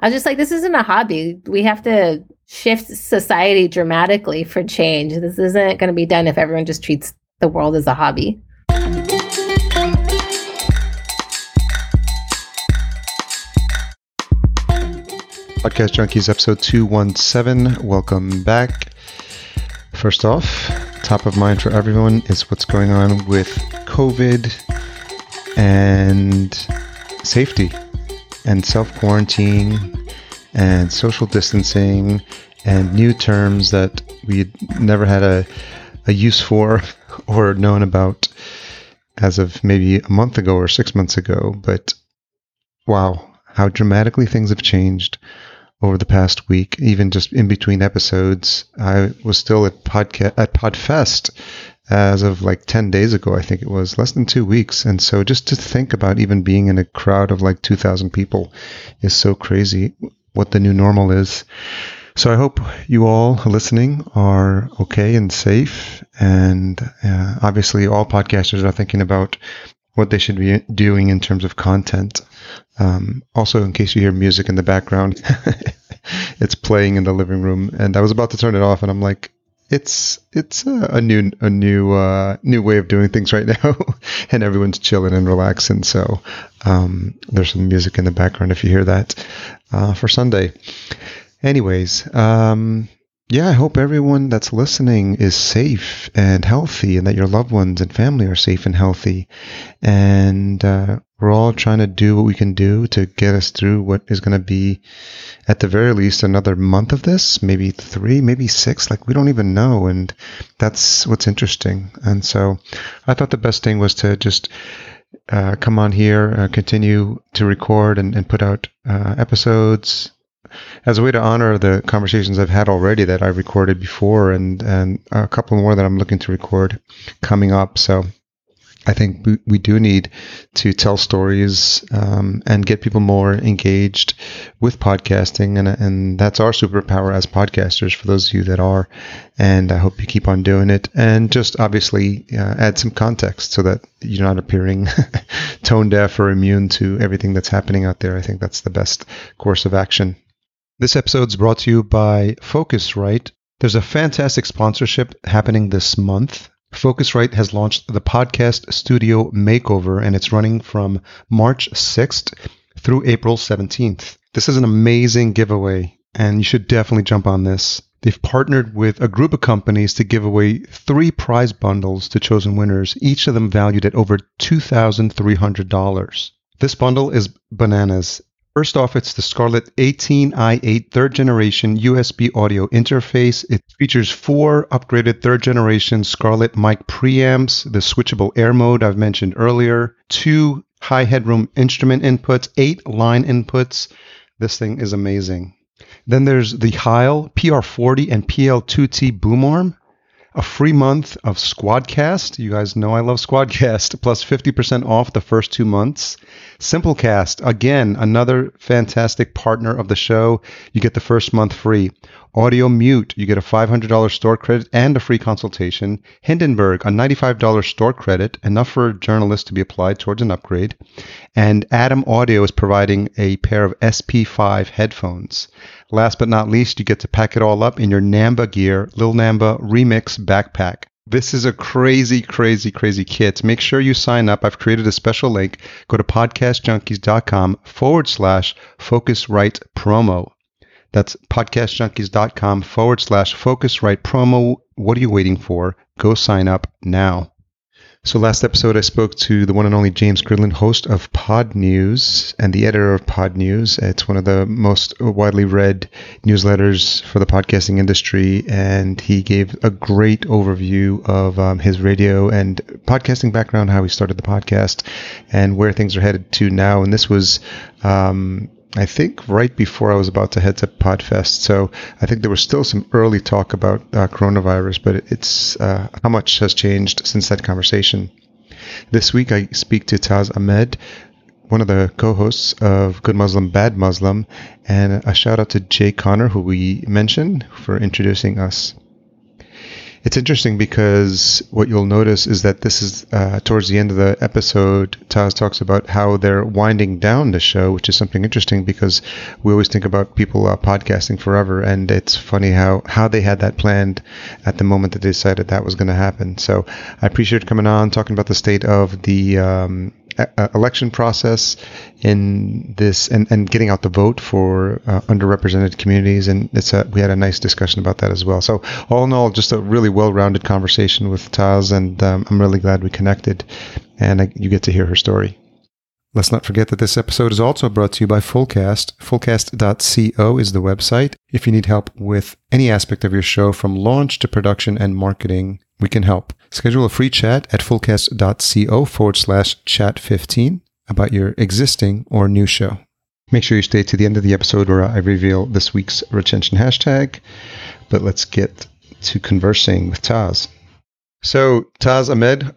I was just like, this isn't a hobby. We have to shift society dramatically for change. This isn't going to be done if everyone just treats the world as a hobby. Podcast Junkies, episode 217. Welcome back. First off, top of mind for everyone is what's going on with COVID and safety and self quarantine and social distancing and new terms that we never had a, a use for or known about as of maybe a month ago or six months ago. But wow, how dramatically things have changed over the past week, even just in between episodes. I was still at podcast at Podfest as of like 10 days ago, I think it was less than two weeks. And so just to think about even being in a crowd of like 2,000 people is so crazy what the new normal is. So I hope you all listening are okay and safe. And uh, obviously, all podcasters are thinking about what they should be doing in terms of content. Um, also, in case you hear music in the background, it's playing in the living room, and I was about to turn it off, and I'm like, it's it's a, a new a new uh, new way of doing things right now, and everyone's chilling and relaxing. So um, there's some music in the background if you hear that uh, for Sunday. Anyways, um, yeah, I hope everyone that's listening is safe and healthy, and that your loved ones and family are safe and healthy. And uh, we're all trying to do what we can do to get us through what is going to be, at the very least, another month of this, maybe three, maybe six. Like we don't even know, and that's what's interesting. And so, I thought the best thing was to just uh, come on here, uh, continue to record and, and put out uh, episodes as a way to honor the conversations I've had already that I recorded before, and and a couple more that I'm looking to record coming up. So I think we, do need to tell stories um, and get people more engaged with podcasting, and and that's our superpower as podcasters. For those of you that are, and I hope you keep on doing it, and just obviously uh, add some context so that you're not appearing tone deaf or immune to everything that's happening out there. I think that's the best course of action. This episode is brought to you by Focusrite. There's a fantastic sponsorship happening this month. Focusrite has launched the Podcast Studio Makeover, and it's running from March 6th through April 17th. This is an amazing giveaway, and you should definitely jump on this. They've partnered with a group of companies to give away three prize bundles to chosen winners, each of them valued at over $2,300. This bundle is bananas. First off, it's the Scarlett 18i8 third generation USB audio interface. It features four upgraded third generation Scarlett mic preamps, the switchable air mode I've mentioned earlier, two high headroom instrument inputs, eight line inputs. This thing is amazing. Then there's the Heil PR40 and PL2T boom arm a free month of Squadcast. You guys know I love Squadcast, plus 50% off the first two months. Simplecast, again, another fantastic partner of the show. You get the first month free. Audimute, you get a $500 store credit and a free consultation. Hindenburg, a $95 store credit, enough for a journalist to be applied towards an upgrade. And Adam Audio is providing a pair of SP5 headphones. Last but not least, you get to pack it all up in your Namba gear, Lil Namba Remix backpack. This is a crazy, crazy, crazy kit. Make sure you sign up. I've created a special link. Go to podcastjunkies.com forward slash Focusrite promo. That's podcastjunkies.com forward slash Focusrite promo. What are you waiting for? Go sign up now. So, last episode, I spoke to the one and only James Cridland, host of Podnews and the editor of Podnews. It's one of the most widely read newsletters for the podcasting industry, and he gave a great overview of um, his radio and podcasting background, how he started the podcast, and where things are headed to now. And this was um, I think right before I was about to head to Podfest. So I think there was still some early talk about uh, coronavirus, but it's uh, how much has changed since that conversation. This week I speak to Taz Ahmed, one of the co-hosts of Good Muslim, Bad Muslim, and a shout out to Jay Connor, who we mentioned for introducing us. It's interesting because what you'll notice is that this is uh, towards the end of the episode. Taz talks about how they're winding down the show, which is something interesting because we always think about people uh, podcasting forever, and it's funny how how they had that planned at the moment that they decided that was going to happen. So I appreciate coming on, talking about the state of the um, election process in this and, and getting out the vote for uh, underrepresented communities. And it's a, we had a nice discussion about that as well. So all in all, just a really well-rounded conversation with Taz, and um, I'm really glad we connected and I, you get to hear her story. Let's not forget that this episode is also brought to you by Fullcast. Fullcast.co is the website. If you need help with any aspect of your show from launch to production and marketing, we can help. Schedule a free chat at fullcast.co forward slash chat 15 about your existing or new show. Make sure you stay to the end of the episode where I reveal this week's retention hashtag. But let's get to conversing with Taz. So, Taz Ahmed,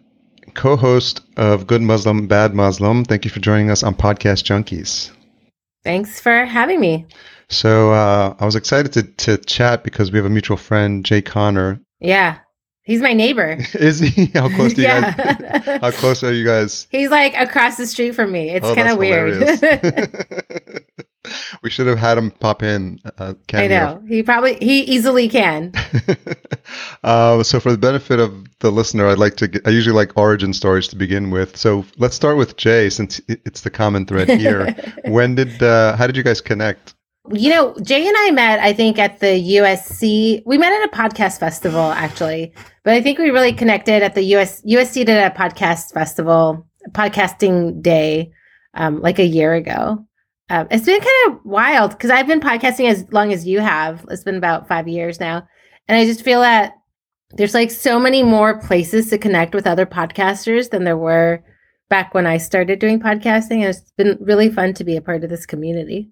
co host of Good Muslim, Bad Muslim, thank you for joining us on Podcast Junkies. Thanks for having me. So, uh, I was excited to, to chat because we have a mutual friend, Jay Connor. Yeah. He's my neighbor. Is he? How close do you yeah. guys? How close are you guys? He's like across the street from me. It's oh, kind of weird. we should have had him pop in. Uh, I know he probably he easily can. uh, so, for the benefit of the listener, I'd like to. Get, I usually like origin stories to begin with. So, let's start with Jay, since it's the common thread here. when did? Uh, how did you guys connect? You know, Jay and I met, I think, at the USC. We met at a podcast festival, actually, but I think we really connected at the US USC did a podcast festival, podcasting day, um, like a year ago. Um, it's been kind of wild because I've been podcasting as long as you have. It's been about five years now, and I just feel that there's like so many more places to connect with other podcasters than there were back when I started doing podcasting. And it's been really fun to be a part of this community.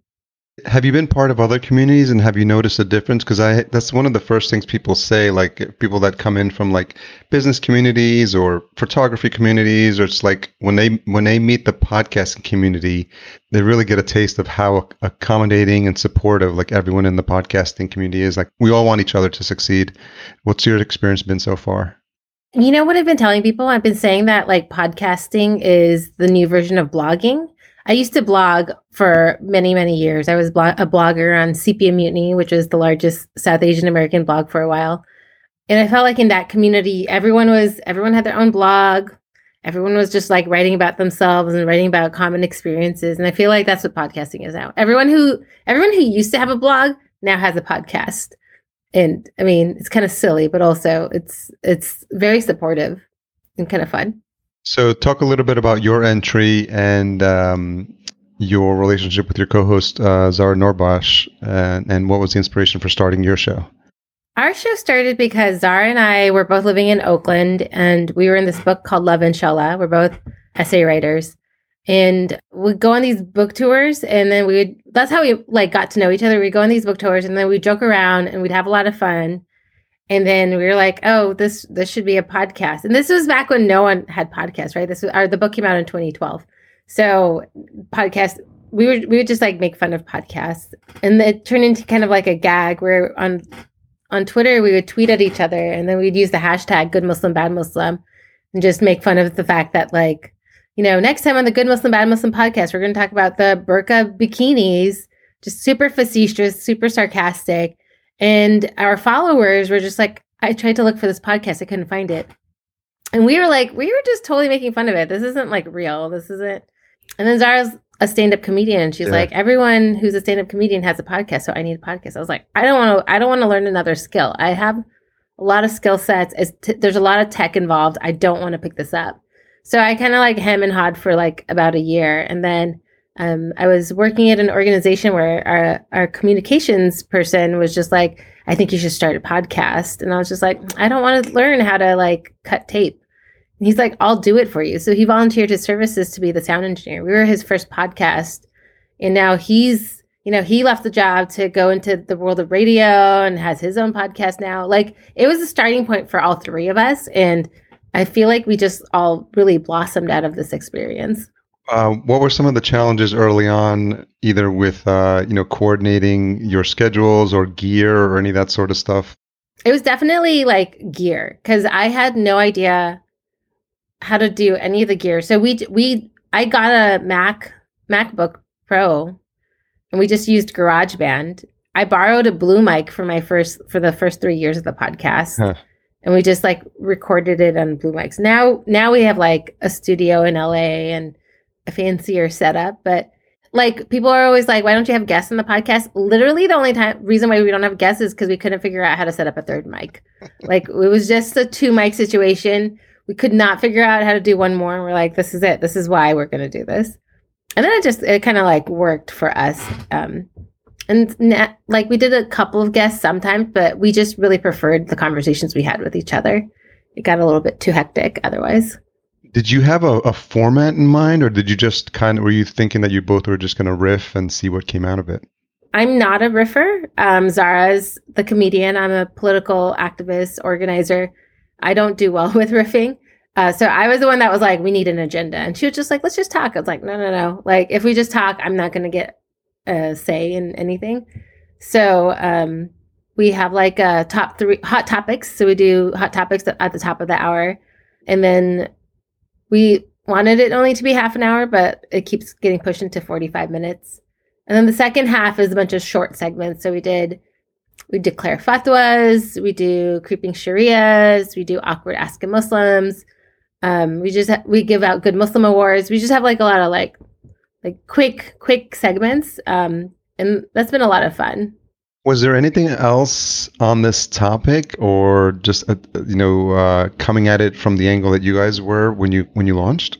Have you been part of other communities and have you noticed a difference? Because I that's one of the first things people say, like people that come in from like business communities or photography communities, or it's like when they when they meet the podcasting community, they really get a taste of how accommodating and supportive like everyone in the podcasting community is. Like we all want each other to succeed. What's your experience been so far? You know what I've been telling people? I've been saying that like podcasting is the new version of blogging I used to blog for many, many years. I was a blogger on Sepia Mutiny, which was the largest South Asian American blog for a while. And I felt like in that community, everyone was, everyone had their own blog. Everyone was just like writing about themselves and writing about common experiences. And I feel like that's what podcasting is now. Everyone who, everyone who used to have a blog now has a podcast. And I mean, it's kind of silly, but also it's, it's very supportive and kind of fun. So, talk a little bit about your entry and um, your relationship with your co-host uh, Zahra Noorbakhsh, and, and what was the inspiration for starting your show? Our show started because Zahra and I were both living in Oakland, and we were in this book called Love Inshallah. We're both essay writers, and we'd go on these book tours, and then we would. That's how we like got to know each other. We'd go on these book tours, and then we'd joke around, and we'd have a lot of fun. And then we were like, oh, this this should be a podcast. And this was back when no one had podcasts, right? This was our the book came out in 2012. So podcast we would we would just like make fun of podcasts. And it turned into kind of like a gag where on on Twitter we would tweet at each other and then we'd use the hashtag good Muslim bad Muslim and just make fun of the fact that like, you know, next time on the Good Muslim Bad Muslim podcast, we're gonna talk about the burqa bikinis, just super facetious, super sarcastic and our followers were just like, I tried to look for this podcast, I couldn't find it. And we were like, we were just totally making fun of it. This isn't like real. This isn't. And then Zahra's a stand-up comedian. She's yeah. like, everyone who's a stand-up comedian has a podcast, so I need a podcast. I was like, I don't want to. I don't want to learn another skill. I have a lot of skill sets. T- there's a lot of tech involved. I don't want to pick this up. So I kind of like hem and hawed for like about a year, and then um, I was working at an organization where our, our communications person was just like, I think you should start a podcast. And I was just like, I don't want to learn how to like cut tape. And he's like, I'll do it for you. So he volunteered his services to be the sound engineer. We were his first podcast. And now he's, you know, he left the job to go into the world of radio and has his own podcast now. Like it was a starting point for all three of us. And I feel like we just all really blossomed out of this experience. Uh, what were some of the challenges early on, either with uh, you know coordinating your schedules or gear or any of that sort of stuff? it was definitely like gear because I had no idea how to do any of the gear. So we we I got a Mac MacBook Pro, and we just used GarageBand. I borrowed a Blue mic for my first for the first three years of the podcast, Huh. and we just like recorded it on Blue mics. Now now we have like a studio in LA and a fancier setup, but like people are always like, why don't you have guests on the podcast? Literally, the only time reason why we don't have guests is because we couldn't figure out how to set up a third mic. like it was just a two mic situation. We could not figure out how to do one more, and we're like, this is it. This is why we're going to do this. And then it just it kind of like worked for us. Um, and na- like we did a couple of guests sometimes, but we just really preferred the conversations we had with each other. It got a little bit too hectic otherwise. Did you have a, a format in mind, or did you just kind of were you thinking that you both were just going to riff and see what came out of it? I'm not a riffer. Um, Zahra's the comedian. I'm a political activist, organizer. I don't do well with riffing. Uh, so I was the one that was like, we need an agenda. And she was just like, let's just talk. I was like, no, no, no. Like, if we just talk, I'm not going to get a say in anything. So um, we have like a top three hot topics. So we do hot topics at the top of the hour. And then we wanted it only to be half an hour, but it keeps getting pushed into 45 minutes. And then the second half is a bunch of short segments. So we did we declare fatwas, we do creeping sharias, we do awkward asking Muslims. Um, we just ha- we give out good Muslim awards. We just have like a lot of like like quick quick segments, um, and that's been a lot of fun. Was there anything else on this topic, or just uh, you know uh, coming at it from the angle that you guys were when you when you launched?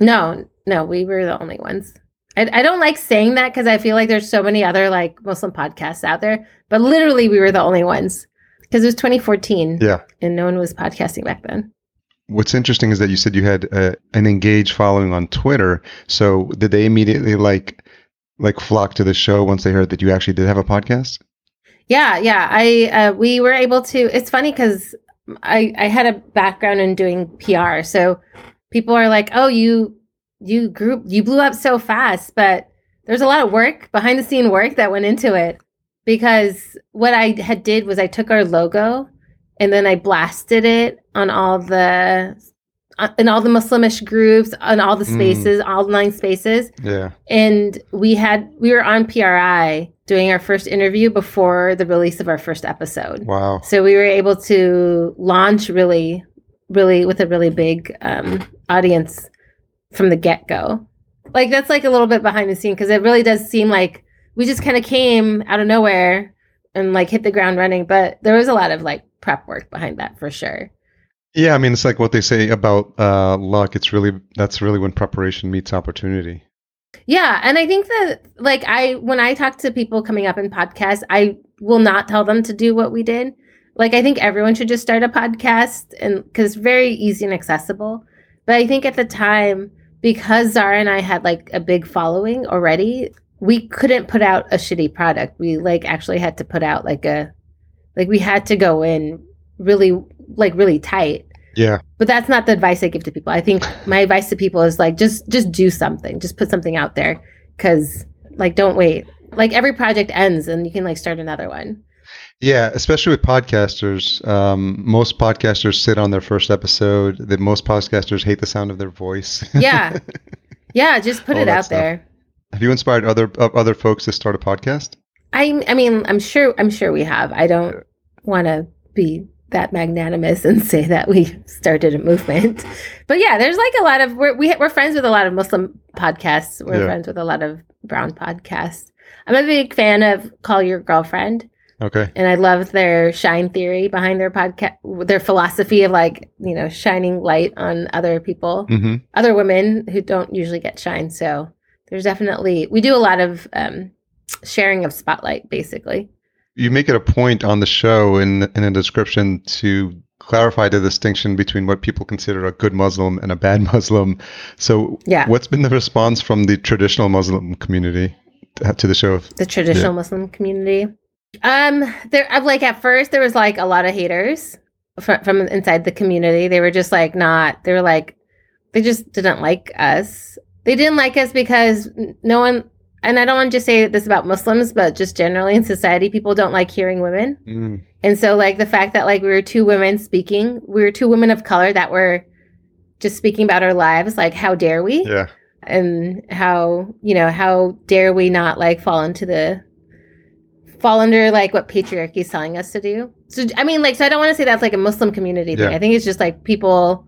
No, no, we were the only ones. I, I don't like saying that because I feel like there's so many other like Muslim podcasts out there, but literally we were the only ones because it was 2014 Yeah. and no one was podcasting back then. What's interesting is that you said you had uh, an engaged following on Twitter. So did they immediately like like flock to the show once they heard that you actually did have a podcast? Yeah, yeah. I uh, we were able to. It's funny because I I had a background in doing PR, so people are like, "Oh, you you grew you blew up so fast," but there's a lot of work behind the scene work that went into it because what I had did was I took our logo and then I blasted it on all the in all the Muslimish groups, on all the Mm. spaces, all nine spaces Yeah. and we had we were on PRI doing our first interview before the release of our first episode. Wow. So we were able to launch really, really with a really big um, audience from the get go. Like that's like a little bit behind the scene because it really does seem like we just kind of came out of nowhere and like hit the ground running. But there was a lot of like prep work behind that for sure. Yeah, I mean it's like what they say about uh, luck. It's really that's really when preparation meets opportunity. Yeah, and I think that like I when I talk to people coming up in podcasts, I will not tell them to do what we did. Like I think everyone should just start a podcast and cuz very easy and accessible. But I think at the time because Zahra and I had like a big following already, we couldn't put out a shitty product. We like actually had to put out like a like we had to go in really like really tight Yeah. but that's not the advice I give to people. I think my advice to people is like just just do something, just put something out there, because like don't wait. Like every project ends, and you can like start another one. Yeah, especially with podcasters. Um, most podcasters sit on their first episode. That most podcasters hate the sound of their voice. Yeah, yeah, just put All it out stuff. there. Have you inspired other uh, other folks to start a podcast? I I mean I'm sure I'm sure we have. I don't want to be that magnanimous and say that we started a movement, but yeah, there's like a lot of we're we, we're friends with a lot of Muslim podcasts. We're Yeah. friends with a lot of brown podcasts. I'm a big fan of Call Your Girlfriend. Okay. and I love their shine theory behind their podcast, their philosophy of like you know shining light on other people, hmm other women who don't usually get shine. So there's definitely we do a lot of um, sharing of spotlight, basically. You make it a point on the show in in a description to clarify the distinction between what people consider a good Muslim and a bad Muslim. So, Yeah, what's been the response from the traditional Muslim community to the show? the traditional Muslim community. Um, there, uh, like at first there was like a lot of haters from from inside the community. They were just like not. They were like they just didn't like us. They didn't like us because no one and I don't want to just say this about Muslims, but just generally in society, people don't like hearing women. Mm. And so, like the fact that like we were two women speaking, we were two women of color that were just speaking about our lives. Like, how dare we? Yeah. And how you know how dare we not like fall into the fall under like what patriarchy is telling us to do? So I mean, like, so I don't want to say that's like a Muslim community thing. Yeah. I think it's just like people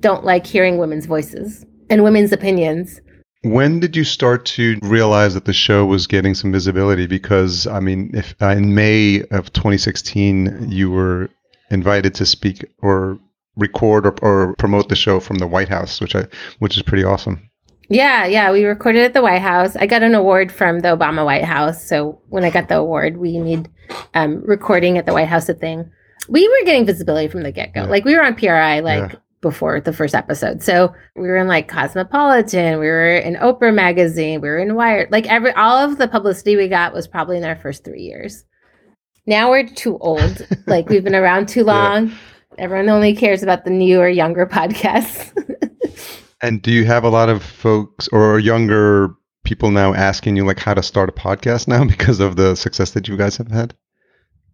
don't like hearing women's voices and women's opinions. When did you start to realize that the show was getting some visibility? Because I mean, if uh, in May of 2016 you were invited to speak or record or, or promote the show from the White House, which I which is pretty awesome. Yeah, yeah. We recorded at the White House. I got an award from the Obama White House. So when I got the award, we made um, recording at the White House a thing. We were getting visibility from the get go. Yeah. Like we were on PRI like Yeah. Before the first episode. So we were in like Cosmopolitan, we were in Oprah magazine, we were in Wired. Like every all of the publicity we got was probably in our first three years. Now we're too old. like we've been around too long. Everyone only cares about the newer, younger podcasts. And do you have a lot of folks or younger people now asking you like how to start a podcast now because of the success that you guys have had?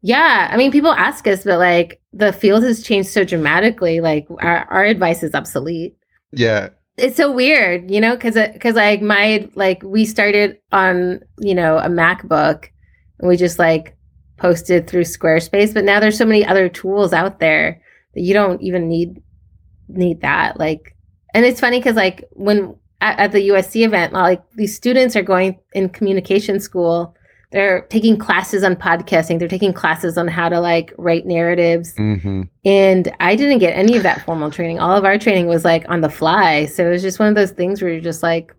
Yeah, I mean, people ask us, but like the field has changed so dramatically. Like our, our advice is obsolete. Yeah. It's so weird, you know, because because uh, like my like we started on you know a MacBook, and we just like posted through Squarespace, but now there's so many other tools out there that you don't even need need that. Like, and it's funny because like when at, at the USC event, like these students are going in communication school they're taking classes on podcasting. They're taking classes on how to like write narratives. Hmm and i didn't get any of that formal training. All of our training was like on the fly. So it was just one of those things where you're just like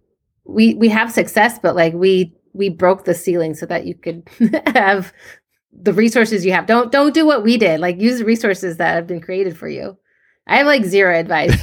we we have success but like we we broke the ceiling so that you could have the resources you have. Don't don't do what we did. Like use the resources that have been created for you. I have like zero advice.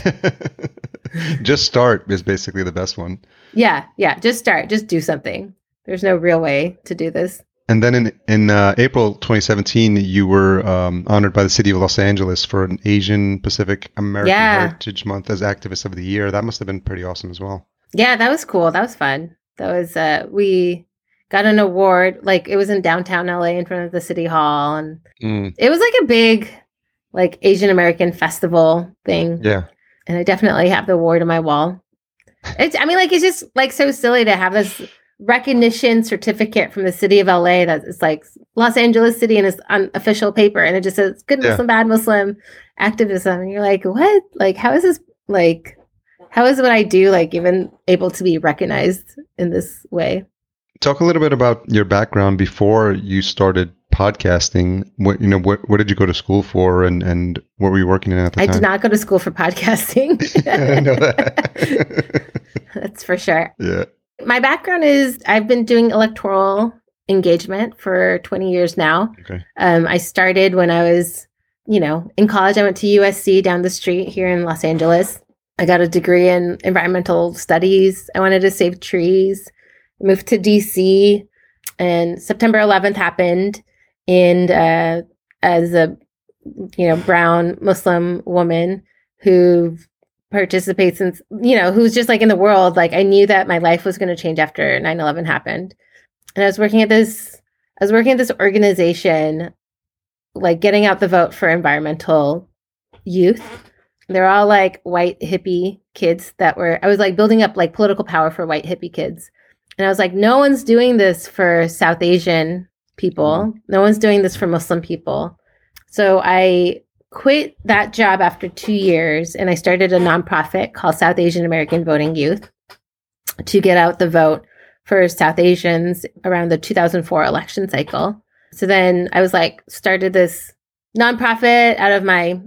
Just start is basically the best one. yeah yeah. Just start. Just do something there's no real way to do this And then in in uh, April 2017, you were um, honored by the city of Los Angeles for an Asian Pacific American Yeah. Heritage Month as Activist of the Year. That must have been pretty awesome as well. Yeah, that was cool. That was fun. That was uh we got an award like it was in downtown LA in front of the city hall and Mm, it was like a big like Asian American festival thing. yeah, And I definitely have the award on my wall. It's I mean like it's just like so silly to have this recognition certificate from the city of LA that it's like Los Angeles City and it's on official paper and it just says good Yeah. Muslim, bad Muslim activism. And you're like, what? Like how is this like how is what I do like even able to be recognized in this way? Talk a little bit about your background before you started podcasting. What you know, what what did you go to school for, and and what were you working in at the I time? did not go to school for podcasting. I know that. That's for sure. yeah. My background is I've been doing electoral engagement for 20 years now. Okay. Um, I started when I was, you know, in college. I went to USC down the street here in Los Angeles. I got a degree in environmental studies. I wanted to save trees. Moved to DC, and September 11th happened. And uh, as a, you know, brown Muslim woman who participates in, you know, who's just like in the world, like I knew that my life was going to change after 9 11 happened. And I was working at this, I was working at this organization, like getting out the vote for environmental youth. They're all like white hippie kids that were, I was like building up like political power for white hippie kids. And I was like, no one's doing this for South Asian people. Mm-hmm. No one's doing this for Muslim people. So I quit that job after two years and I started a nonprofit called South Asian American Voting Youth to get out the vote for South Asians around the 2004 election cycle. So then I was like, started this nonprofit out of my,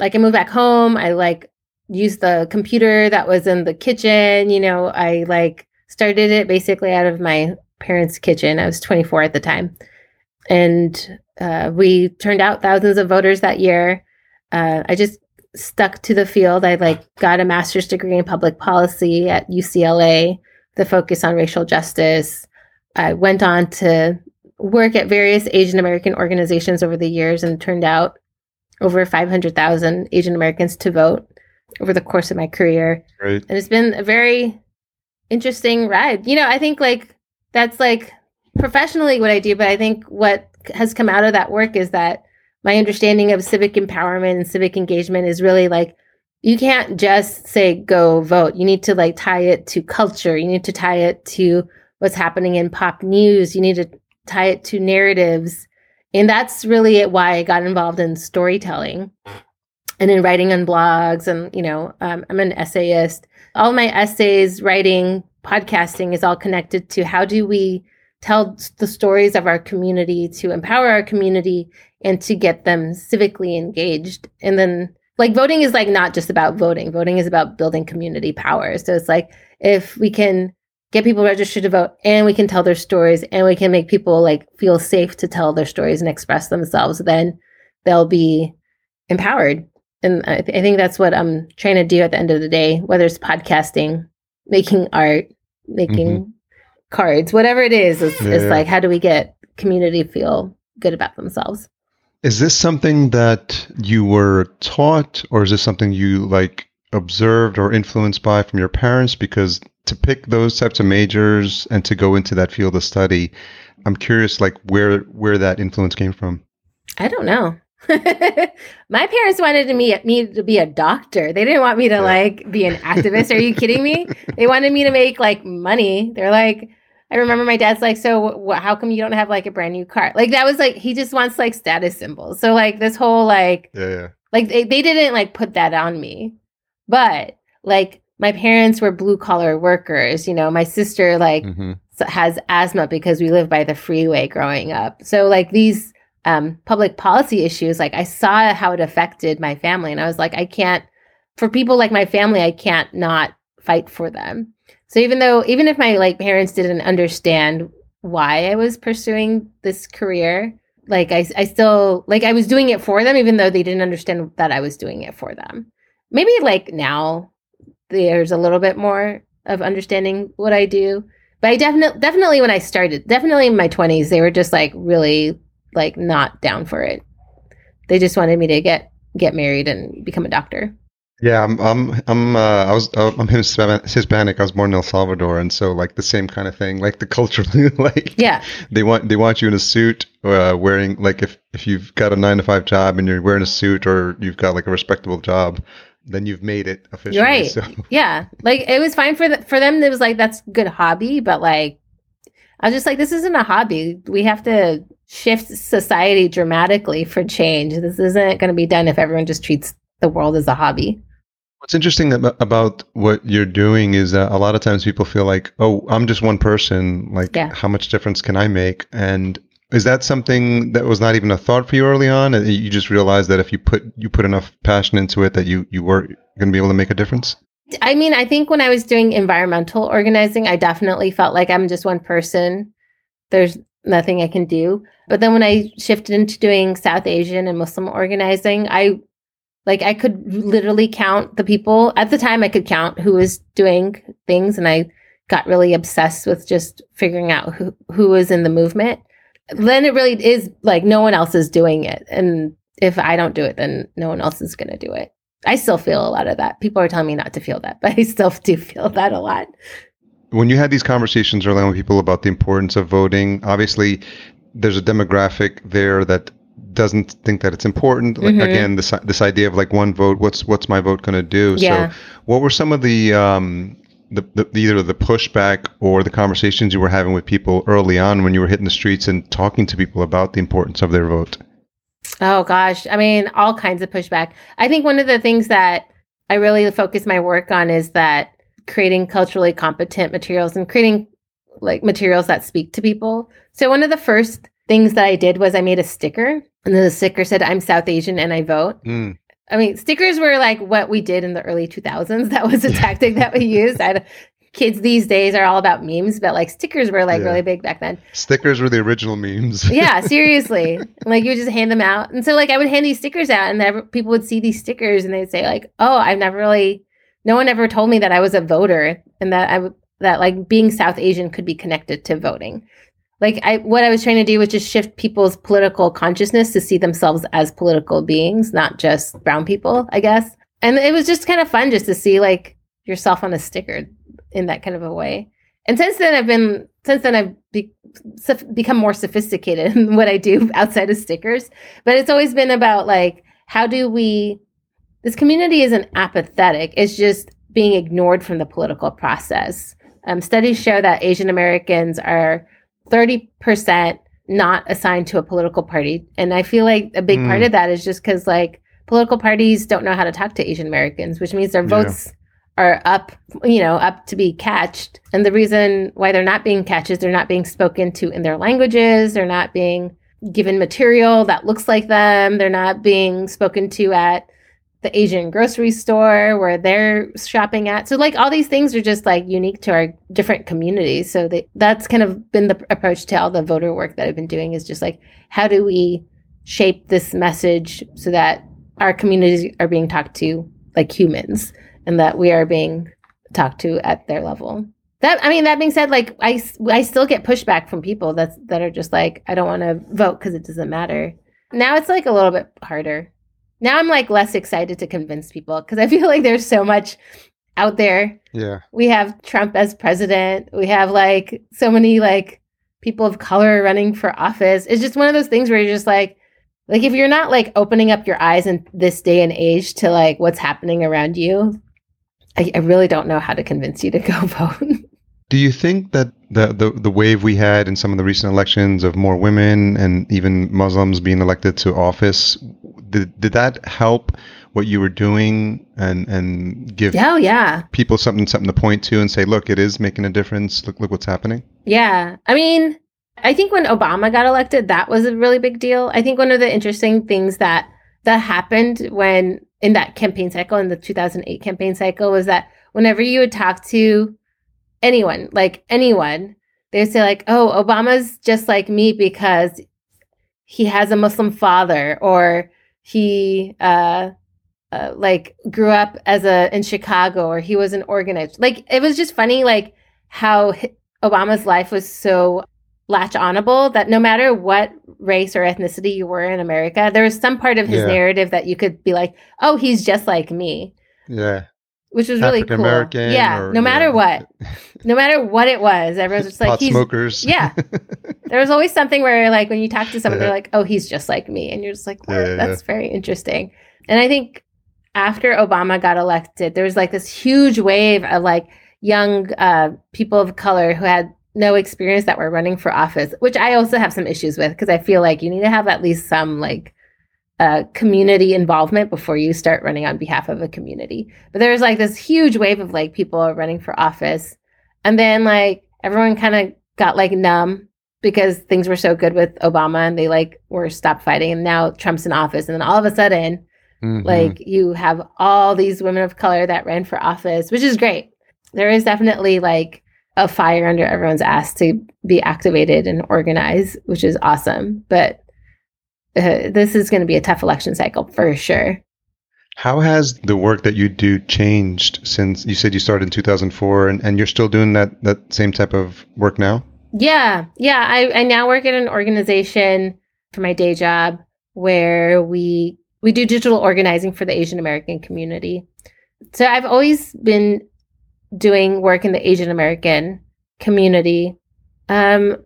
like, I moved back home. I like used the computer that was in the kitchen. You know, I like started it basically out of my parents' kitchen. I was 24 at the time. And uh, we turned out thousands of voters that year. Uh, I just stuck to the field. I like got a master's degree in public policy at UCLA, the focus on racial justice. I went on to work at various Asian American organizations over the years and turned out over 500,000 Asian Americans to vote over the course of my career. Great. And it's been a very interesting ride. You know, I think like that's like professionally what I do, but I think what has come out of that work is that my understanding of civic empowerment and civic engagement is really like you can't just say go vote. You need to like tie it to culture. You need to tie it to what's happening in pop news. You need to tie it to narratives. And that's really it why I got involved in storytelling and in writing on blogs. And, you know, um, I'm an essayist. All my essays, writing, podcasting is all connected to how do we tell the stories of our community to empower our community and to get them civically engaged. And then, like, voting is like not just about voting, voting is about building community power. So it's like if we can get people registered to vote and we can tell their stories and we can make people like feel safe to tell their stories and express themselves, then they'll be empowered. And I, th- I think that's what I'm trying to do at the end of the day, whether it's podcasting, making art, making mm-hmm. cards, whatever it is, it's, yeah. it's like, how do we get community feel good about themselves? Is this something that you were taught, or is this something you like observed or influenced by from your parents? Because to pick those types of majors and to go into that field of study, I'm curious, like where where that influence came from. I don't know. My parents wanted me me to be a doctor. They didn't want me to yeah. like be an activist. Are you kidding me? They wanted me to make like money. They're like, I remember my dad's like, so wh- how come you don't have like a brand new car? Like that was like he just wants like status symbols. So like this whole like yeah, yeah. like they, they didn't like put that on me, but like my parents were blue collar workers. You know, my sister like mm-hmm. has asthma because we live by the freeway growing up. So like these um, public policy issues, like I saw how it affected my family, and I was like, I can't. For people like my family, I can't not fight for them. So even though, even if my like parents didn't understand why I was pursuing this career, like I, I still like I was doing it for them, even though they didn't understand that I was doing it for them. Maybe like now, there's a little bit more of understanding what I do. But I definitely, definitely when I started, definitely in my 20s, they were just like really like not down for it. They just wanted me to get get married and become a doctor. Yeah, I'm I'm I'm uh, I was uh, I'm Hispanic. I was born in El Salvador, and so like the same kind of thing, like the culture, like yeah, they want they want you in a suit, uh, wearing like if if you've got a nine to five job and you're wearing a suit, or you've got like a respectable job, then you've made it officially. Right. So. Yeah, like it was fine for the, for them. It was like that's good hobby, but like I was just like, this isn't a hobby. We have to shift society dramatically for change. This isn't going to be done if everyone just treats the world as a hobby. What's interesting about what you're doing is that a lot of times people feel like, oh, I'm just one person. Like, yeah. how much difference can I make? And is that something that was not even a thought for you early on? Uh, you just realized that if you put you put enough passion into it, that you you were going to be able to make a difference. I mean, I think when I was doing environmental organizing, I definitely felt like I'm just one person. There's nothing I can do. But then when I shifted into doing South Asian and Muslim organizing, I like I could literally count the people at the time I could count who was doing things and I got really obsessed with just figuring out who who was in the movement. Then it really is like no one else is doing it and if I don't do it then no one else is going to do it. I still feel a lot of that. People are telling me not to feel that, but I still do feel that a lot when you had these conversations early on with people about the importance of voting, obviously there's a demographic there that doesn't think that it's important. Like mm-hmm. again, this this idea of like one vote, what's what's my vote going to do? Yeah. So, what were some of the um, the, the, either the pushback or the conversations you were having with people early on when you were hitting the streets and talking to people about the importance of their vote? Oh gosh, I mean, all kinds of pushback. I think one of the things that I really focus my work on is that creating culturally competent materials and creating like materials that speak to people. So one of the first things that I did was I made a sticker and the sticker said I'm South Asian and I vote. Mm. I mean, stickers were like what we did in the early 2000s. That was a tactic that we used. I, kids these days are all about memes, but like stickers were like yeah. really big back then. Stickers were the original memes. yeah, seriously. like you would just hand them out. And so like I would hand these stickers out and people would see these stickers and they'd say like, "Oh, I've never really no one ever told me that I was a voter and that I that like being South Asian could be connected to voting. Like I what I was trying to do was just shift people's political consciousness to see themselves as political beings, not just brown people, I guess. And it was just kind of fun just to see like yourself on a sticker in that kind of a way. And since then I've been since then I've be, become more sophisticated in what I do outside of stickers. But it's always been about like, how do we, this community isn't apathetic, it's just being ignored from the political process. Um, studies show that Asian Americans are 30% not assigned to a political party. And I feel like a big mm. part of that is just because like political parties don't know how to talk to Asian Americans, which means their votes are up, you know, up to be catched. And the reason why they're not being catched is they're not being spoken to in their languages. They're not being given material that looks like them. They're not being spoken to at the Asian grocery store where they're shopping at. So like all these things are just like unique to our different communities. So they, that's kind of been the approach to all the voter work that I've been doing is just like how do we shape this message so that our communities are being talked to like humans and that we are being talked to at their level. That I mean, that being said, like I, I still get pushback from people that's that are just like, I don't want to vote because it doesn't matter. Now it's like a little bit harder. Now I'm like less excited to convince people because I feel like there's so much out there. Yeah. We have Trump as president. We have like so many like people of color running for office. It's just one of those things where you're just like, like if you're not like opening up your eyes in this day and age to like what's happening around you, I, I really don't know how to convince you to go vote. Do you think that the, the the wave we had in some of the recent elections of more women and even Muslims being elected to office did, did that help what you were doing and and give oh yeah. people something something to point to and say look it is making a difference. Look look what's happening yeah. I mean i think when obama got elected that was a really big deal. I think one of the interesting things that that happened when in that campaign cycle, in the 2008 campaign cycle, was that whenever you would talk to anyone, like anyone, they say like, "Oh, Obama's just like me because he has a Muslim father, or he uh, uh, like grew up as a in Chicago, or he was an organist." Like it was just funny, like how Obama's life was so latch onable that no matter what race or ethnicity you were in America, there was some part of his yeah. narrative that you could be like, oh, he's just like me. Yeah. Which was really cool. American. Yeah. Or, no matter yeah. what. No matter what it was, everyone's just like Pot he's smokers. Yeah. there was always something where like when you talk to someone, yeah. they're like, Oh, he's just like me. And you're just like, well, that's very interesting. And I think after Obama got elected, there was like this huge wave of like young uh, people of color who had no experience that were running for office, which I also have some issues with because I feel like you need to have at least some like uh, community involvement before you start running on behalf of a community. But there was like this huge wave of like people running for office. And then like everyone kind of got like numb because things were so good with Obama and they like were stopped fighting. And now Trump's in office. And then all of a sudden, mm-hmm. like you have all these women of color that ran for office, which is great. There is definitely like a fire under everyone's ass to be activated and organized, which is awesome. But uh, this is going to be a tough election cycle for sure. How has the work that you do changed since you said you started in 2004 and, and you're still doing that, that same type of work now? Yeah. Yeah. I, I now work at an organization for my day job where we we do digital organizing for the Asian American community. So I've always been doing work in the Asian American community. Um,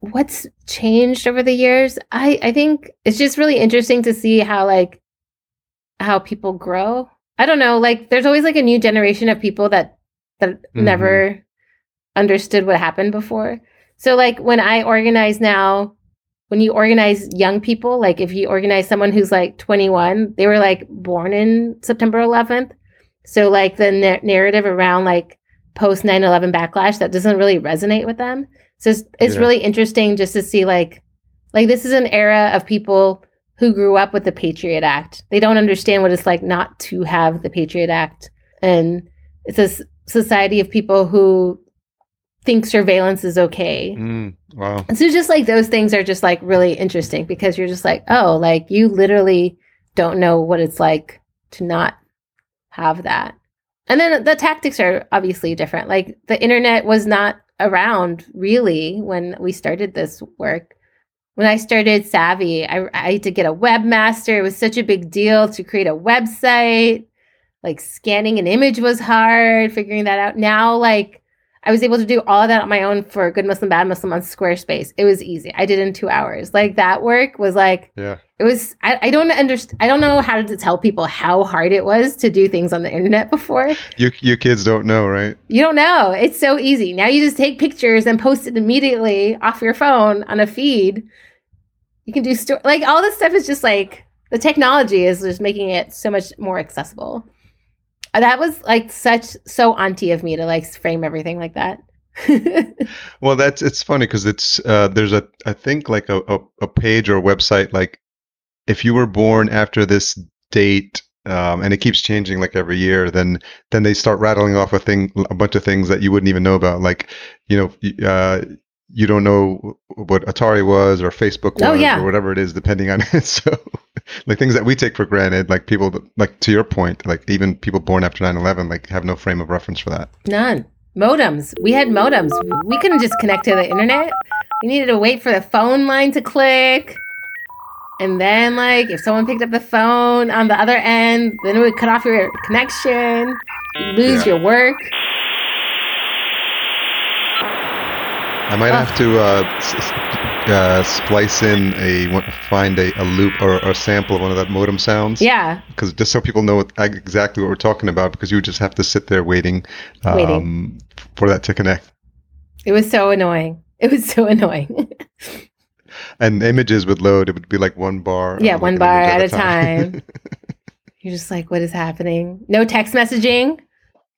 what's changed over the years? I, I think it's just really interesting to see how like how people grow. I don't know, like there's always like a new generation of people that that mm-hmm. never understood what happened before. So like when I organize now, when you organize young people, like if you organize someone who's like 21, they were like born in September 11th. So like the na- narrative around like post 9/11 backlash that doesn't really resonate with them. So it's, it's yeah. really interesting just to see like like this is an era of people who grew up with the Patriot Act. They don't understand what it's like not to have the Patriot Act and it's a society of people who think surveillance is okay. Mm, wow. And so just like those things are just like really interesting because you're just like, oh, like you literally don't know what it's like to not have that. And then the tactics are obviously different. Like the internet was not around really when we started this work. When I started SAAVY, I, I had to get a webmaster. It was such a big deal to create a website. Like scanning an image was hard, figuring that out. Now, like, I was able to do all of that on my own for Good Muslim, Bad Muslim on Squarespace. It was easy. I did in two hours. Like that work was like, Yeah. It was. I, I don't understand. I don't know how to tell people how hard it was to do things on the internet before. You, you kids don't know, right? You don't know. It's so easy. Now you just take pictures and post it immediately off your phone on a feed. You can do sto- like all this stuff is just like the technology is just making it so much more accessible. Uh, That was like such so auntie of me to like frame everything like that. Well, that's it's funny because it's uh, there's a I think like a, a a page or a website like if you were born after this date um, and it keeps changing like every year, then then they start rattling off a thing a bunch of things that you wouldn't even know about, like you know. Uh, you don't know what Atari was or Facebook was Oh, yeah. or whatever it is, depending on it. So, like things that we take for granted, like people, like to your point, like even people born after 9 11, like have no frame of reference for that. None. Modems. We had modems. We couldn't just connect to the internet. We needed to wait for the phone line to click. And then, like, if someone picked up the phone on the other end, then it would cut off your connection. You lose Yeah. your work. I might Ugh. have to uh, uh, splice in a find a, a loop or, or a sample of one of that modem sounds. Yeah. Because just so people know what, exactly what we're talking about, because you would just have to sit there waiting, um, Waiting. for that to connect. It was so annoying. It was so annoying. And images would load. It would be like one bar. Yeah, like one an bar image at a time. You're just like, what is happening? No text messaging?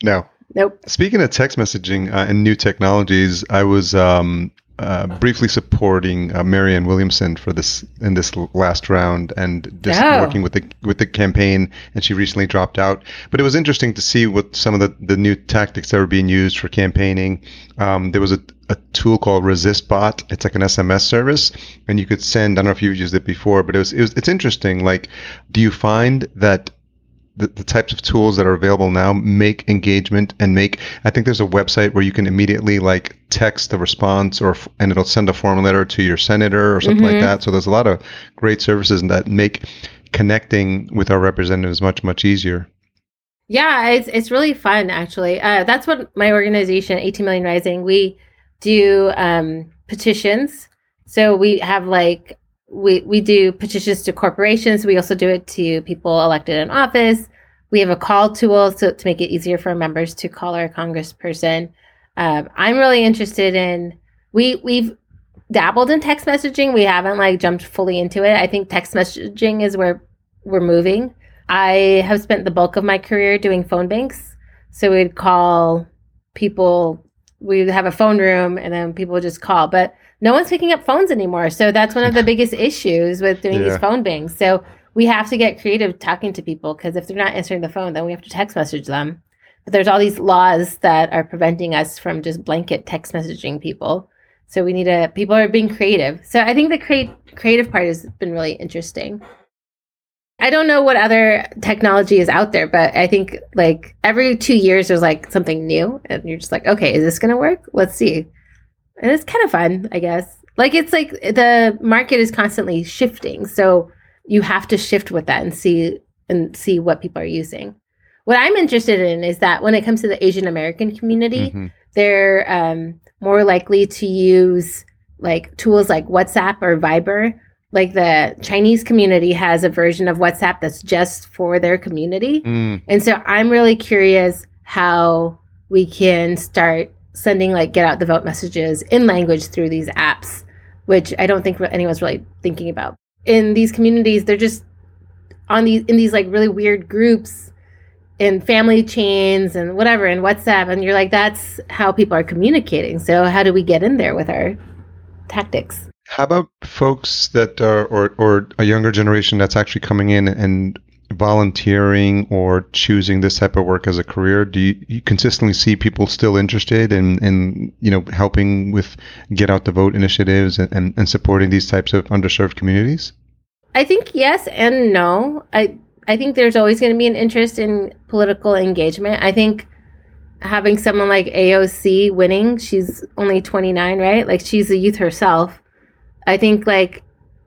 no. Nope. Speaking of text messaging uh, and new technologies, I was um, uh, briefly supporting uh, Marianne Williamson for this in this last round, and just Oh. working with the with the campaign. And she recently dropped out, but it was interesting to see what some of the, the new tactics that were being used for campaigning. Um, there was a, a tool called ResistBot. It's like an SMS service, and you could send. I don't know if you've used it before, but it was, it was it's interesting. Like, do you find that the, the types of tools that are available now make engagement and make i think there's a website where you can immediately like text the response or and it'll send a form letter to your senator or something like Mhm. that so there's a lot of great services that make connecting with our representatives much much easier Yeah, it's it's really fun actually. Uh, that's what my organization, 18 Million Rising, we do um, petitions. So we have like we we do petitions to corporations. We also do it to people elected in office. We have a call tool so to make it easier for members to call our congressperson. Um, I'm really interested in we we've dabbled in text messaging. We haven't like jumped fully into it. I think text messaging is where we're moving. I have spent the bulk of my career doing phone banks. So we'd call people, we'd have a phone room and then people would just call. But no one's picking up phones anymore. So that's one of the biggest issues with doing Yeah. these phone banks. So we have to get creative talking to people because if they're not answering the phone, then we have to text message them. But there's all these laws that are preventing us from just blanket text messaging people. So we need to, people are being creative. So I think the create, creative part has been really interesting. I don't know what other technology is out there, but I think like every two years there's like something new, and you're just like, okay, is this gonna work? Let's see. And it's kind of fun, I guess. Like it's like the market is constantly shifting, so you have to shift with that and see and see what people are using. What I'm interested in is that when it comes to the Asian American community, Mhm. they're um, more likely to use like tools like WhatsApp or Viber. Like the Chinese community has a version of WhatsApp that's just for their community. Mm, And so I'm really curious how we can start sending like get out the vote messages in language through these apps, which I don't think anyone's really thinking about. In these communities, they're just on these in these like really weird groups in family chains and whatever in WhatsApp and you're like that's how people are communicating. So how do we get in there with our tactics? how about folks that are or, or a younger generation that's actually coming in and volunteering or choosing this type of work as a career do you, you consistently see people still interested in, in you know helping with get out the vote initiatives and, and, and supporting these types of underserved communities I think yes and no. I I think there's always going to be an interest in political engagement. I think having someone like AOC winning, she's only 29, right? Like she's a youth herself. I think like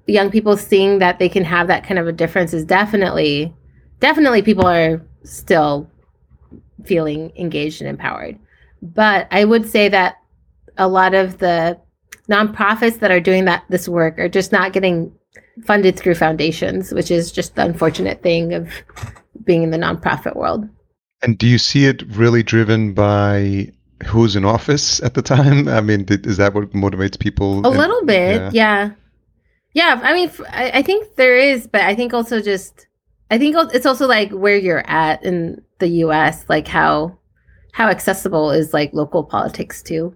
young people seeing that they can have that kind of a difference is definitely definitely people are still feeling engaged and empowered. But I would say that a lot of the nonprofits that are doing that this work are just not getting funded through foundations, which is just the unfortunate thing of being in the nonprofit world. And do you see it really driven by who's in office at the time? I mean, did, is that what motivates people? A little bit, yeah. yeah. yeah. I mean, I, I think there is, but I think also just, I think it's also like where you're at in the U.S., like how how accessible is like local politics too.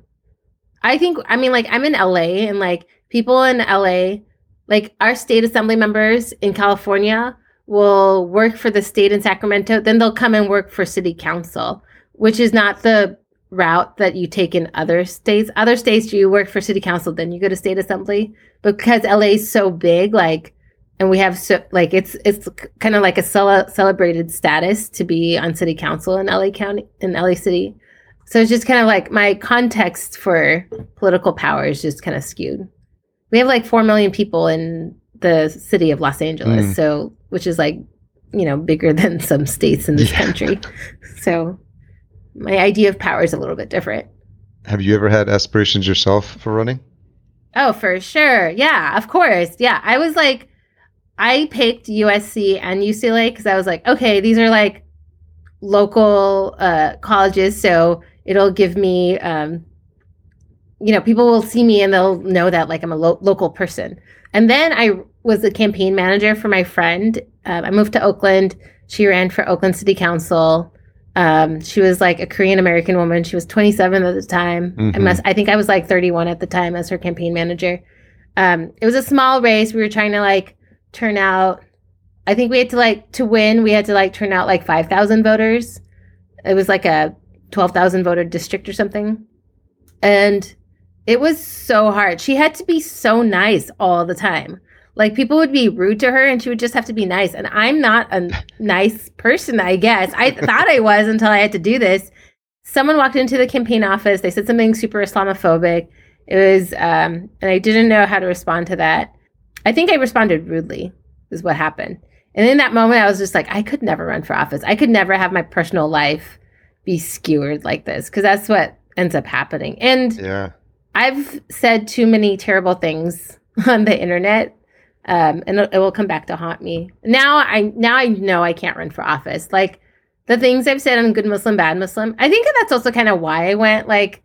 I think, I mean, like I'm in LA, and like people in LA, like our state assembly members in California will work for the state in Sacramento, then they'll come and work for city council, which is not the route that you take in other states. Other states, you work for city council, then you go to state assembly. Because LA is so big, like, and we have so like it's it's kind of like a cel- celebrated status to be on city council in LA County in LA City. So it's just kind of like my context for political power is just kind of skewed. We have like four million people in the city of Los Angeles, mm. so which is like you know bigger than some states in this yeah. country. So my idea of power is a little bit different. Have you ever had aspirations yourself for running? Oh, for sure. Yeah, of course. Yeah, I was like, I picked USC and UCLA because I was like, okay, these are like local uh, colleges, so it'll give me, um, you know, people will see me and they'll know that like I'm a lo- local person. And then I was the campaign manager for my friend. Uh, I moved to Oakland. She ran for Oakland City Council. Um, she was like a Korean American woman. She was 27 at the time. Mm-hmm. I must. I think I was like 31 at the time as her campaign manager. Um, it was a small race. We were trying to like turn out. I think we had to like to win. We had to like turn out like 5,000 voters. It was like a 12,000 voter district or something, and it was so hard. She had to be so nice all the time. Like people would be rude to her and she would just have to be nice. And I'm not a nice person, I guess. I thought I was until I had to do this. Someone walked into the campaign office. They said something super Islamophobic. It was, um, and I didn't know how to respond to that. I think I responded rudely, is what happened. And in that moment, I was just like, I could never run for office. I could never have my personal life be skewered like this because that's what ends up happening. And yeah. I've said too many terrible things on the internet um, and it, will come back to haunt me. Now I now I know I can't run for office. Like the things I've said on Good Muslim, Bad Muslim. I think that's also kind of why I went like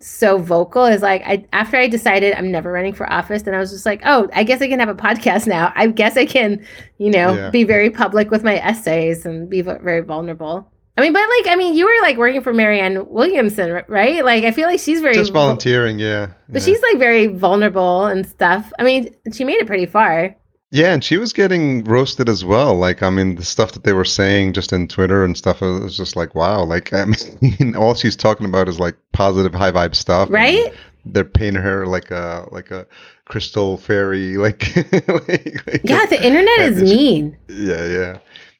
so vocal. Is like I after I decided I'm never running for office, and I was just like, oh, I guess I can have a podcast now. I guess I can, you know, yeah. be very public with my essays and be very vulnerable. I mean, but like, I mean, you were like working for Marianne Williamson, right? Like, I feel like she's very just volunteering, yeah. But she's like very vulnerable and stuff. I mean, she made it pretty far. Yeah, and she was getting roasted as well. Like, I mean, the stuff that they were saying just in Twitter and stuff it was just like, wow. Like, I mean, all she's talking about is like positive, high vibe stuff, right? They're painting her like a like a crystal fairy, like, like, like yeah. The internet is mean. Yeah, yeah.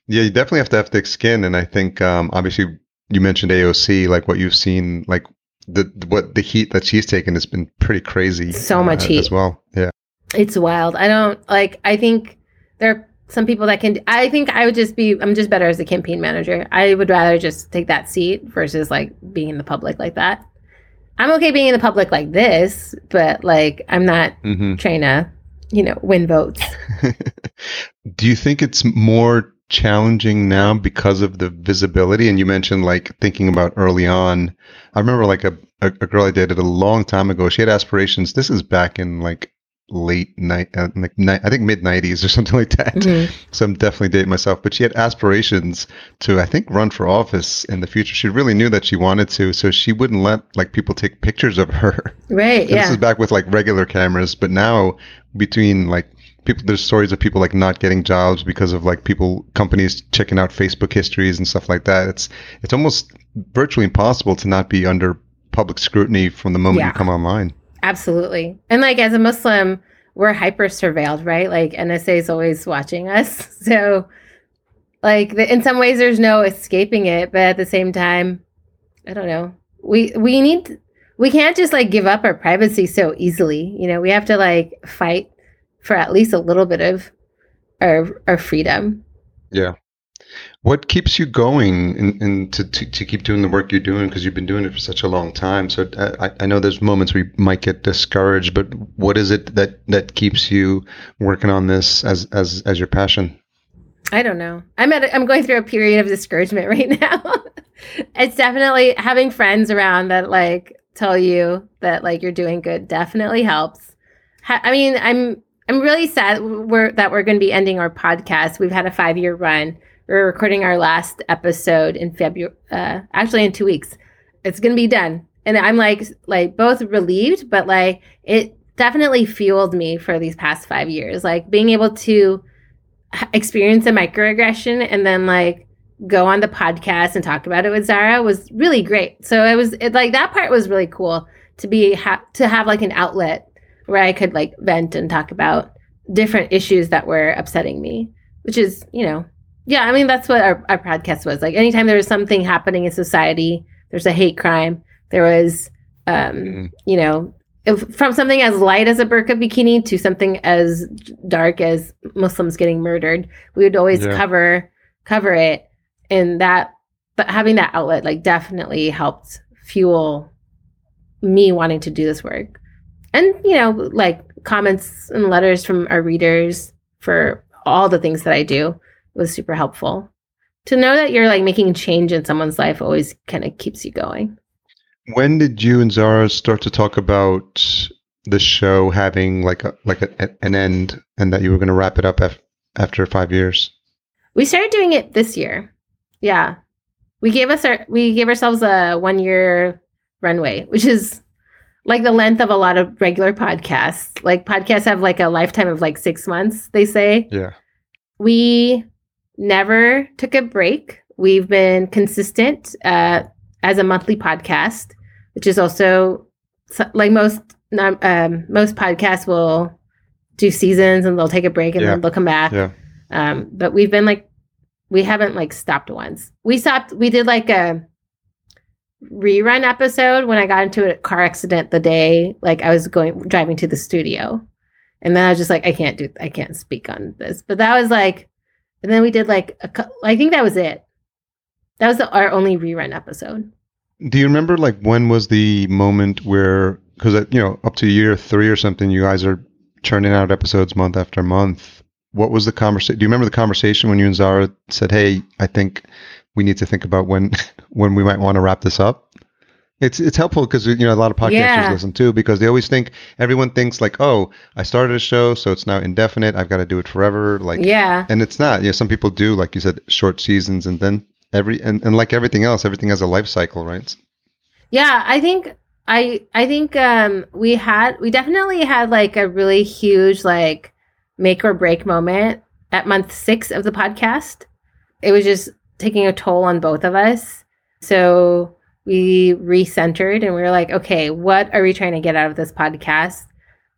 Yeah, you definitely have to have thick skin, and I think um, obviously you mentioned AOC, like what you've seen, like the what the heat that she's taken has been pretty crazy. So much uh, heat as well. Yeah, it's wild. I don't like. I think there are some people that can. I think I would just be. I'm just better as a campaign manager. I would rather just take that seat versus like being in the public like that. I'm okay being in the public like this, but like I'm not mm-hmm. trying to, you know, win votes. Do you think it's more challenging now because of the visibility. And you mentioned like thinking about early on. I remember like a, a, a girl I dated a long time ago. She had aspirations. This is back in like late night, uh, like ni- I think mid nineties or something like that. Mm-hmm. So I'm definitely dating myself. But she had aspirations to, I think, run for office in the future. She really knew that she wanted to, so she wouldn't let like people take pictures of her. Right. And yeah. This is back with like regular cameras, but now between like people there's stories of people like not getting jobs because of like people companies checking out Facebook histories and stuff like that. It's it's almost virtually impossible to not be under public scrutiny from the moment yeah. you come online. Absolutely. And like as a Muslim, we're hyper surveilled, right? Like NSA is always watching us. So like the, in some ways there's no escaping it, but at the same time, I don't know. We we need we can't just like give up our privacy so easily. You know, we have to like fight for at least a little bit of our our freedom. Yeah. What keeps you going and, to, to, to, keep doing the work you're doing because you've been doing it for such a long time? So uh, I, I know there's moments where you might get discouraged, but what is it that, that keeps you working on this as, as, as your passion? I don't know. I'm at I'm going through a period of discouragement right now. it's definitely having friends around that like tell you that like you're doing good definitely helps. I mean, I'm I'm really sad we're, that we're going to be ending our podcast. We've had a five year run we're recording our last episode in February, uh, actually in two weeks. It's gonna be done, and I'm like, like both relieved, but like it definitely fueled me for these past five years. Like being able to experience a microaggression and then like go on the podcast and talk about it with Zahra was really great. So it was it, like that part was really cool to be ha- to have like an outlet where I could like vent and talk about different issues that were upsetting me, which is you know yeah, I mean that's what our, our podcast was. Like anytime there was something happening in society, there's a hate crime. There was um, mm-hmm. you know, if, from something as light as a burqa bikini to something as dark as Muslims getting murdered, we would always yeah. cover cover it. And that but having that outlet like definitely helped fuel me wanting to do this work. And, you know, like comments and letters from our readers for all the things that I do was super helpful. To know that you're like making change in someone's life always kind of keeps you going. When did you and Zahra start to talk about the show having like a like a, an end and that you were going to wrap it up af- after 5 years? We started doing it this year. Yeah. We gave us our we gave ourselves a 1 year runway, which is like the length of a lot of regular podcasts. Like podcasts have like a lifetime of like 6 months, they say. Yeah. We never took a break. We've been consistent uh, as a monthly podcast, which is also like most um, most podcasts will do seasons and they'll take a break and yeah. then they'll come back. Yeah. Um, but we've been like we haven't like stopped once. We stopped. We did like a rerun episode when I got into a car accident the day like I was going driving to the studio, and then I was just like I can't do I can't speak on this. But that was like and then we did like a, I think that was it. That was the, our only rerun episode. Do you remember like when was the moment where because uh, you know up to year three or something you guys are churning out episodes month after month. What was the conversation? Do you remember the conversation when you and Zahra said, "Hey, I think we need to think about when when we might want to wrap this up"? It's it's helpful because you know a lot of podcasters yeah. listen too because they always think everyone thinks like oh I started a show so it's now indefinite. I've got to do it forever like yeah. and it's not. You know some people do like you said short seasons and then every and, and like everything else everything has a life cycle right? Yeah I think I I think um we had we definitely had like a really huge like make or break moment at month six of the podcast. It was just taking a toll on both of us. So we recentered and we were like, okay, what are we trying to get out of this podcast?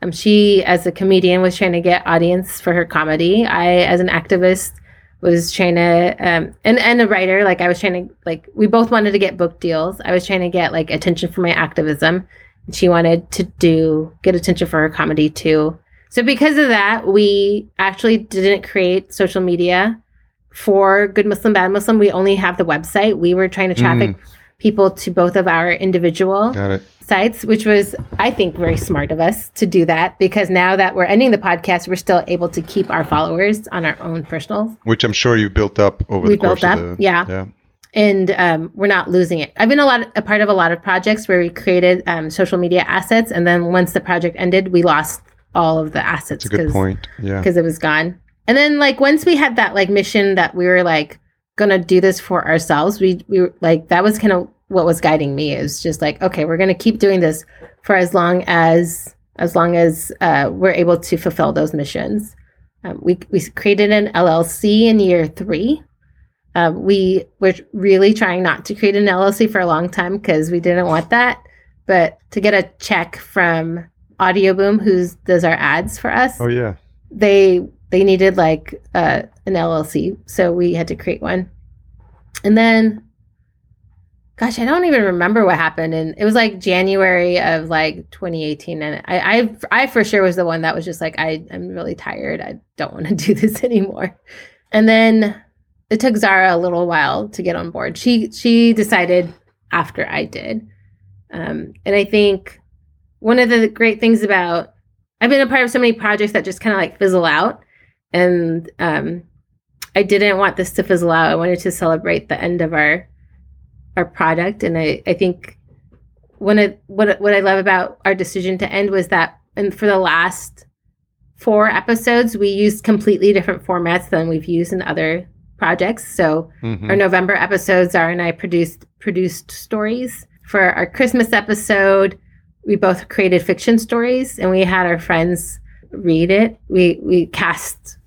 Um, she, as a comedian, was trying to get audience for her comedy. I, as an activist, was trying to, um, and and a writer, like I was trying to, like we both wanted to get book deals. I was trying to get like attention for my activism. And she wanted to do get attention for her comedy too. So because of that, we actually didn't create social media for Good Muslim Bad Muslim. We only have the website. We were trying to traffic. Mm people to both of our individual sites, which was, I think, very smart of us to do that because now that we're ending the podcast, we're still able to keep our followers on our own personal. Which I'm sure you built up over we the course built up, the, yeah. yeah. And um, we're not losing it. I've been a lot, a part of a lot of projects where we created um, social media assets, and then once the project ended, we lost all of the assets. That's a good point. Yeah, because it was gone. And then like once we had that like mission that we were like gonna do this for ourselves. We we like that was kind of what was guiding me. Is just like okay, we're gonna keep doing this for as long as as long as uh, we're able to fulfill those missions. Um, we we created an LLC in year three. Um, we were really trying not to create an LLC for a long time because we didn't want that. But to get a check from Audioboom, who does our ads for us, oh yeah, they they needed like uh, an LLC, so we had to create one. And then, gosh, I don't even remember what happened. And it was like January of like 2018, and I, I, I for sure was the one that was just like, I, I'm really tired. I don't want to do this anymore. And then it took Zahra a little while to get on board. She she decided after I did. Um, and I think one of the great things about I've been a part of so many projects that just kind of like fizzle out. And um, I didn't want this to fizzle out. I wanted to celebrate the end of our our product. And I, I think one of what what I love about our decision to end was that and for the last four episodes we used completely different formats than we've used in other projects. So mm-hmm. our November episodes Zahra and I produced produced stories. For our Christmas episode, we both created fiction stories and we had our friends read it. We we cast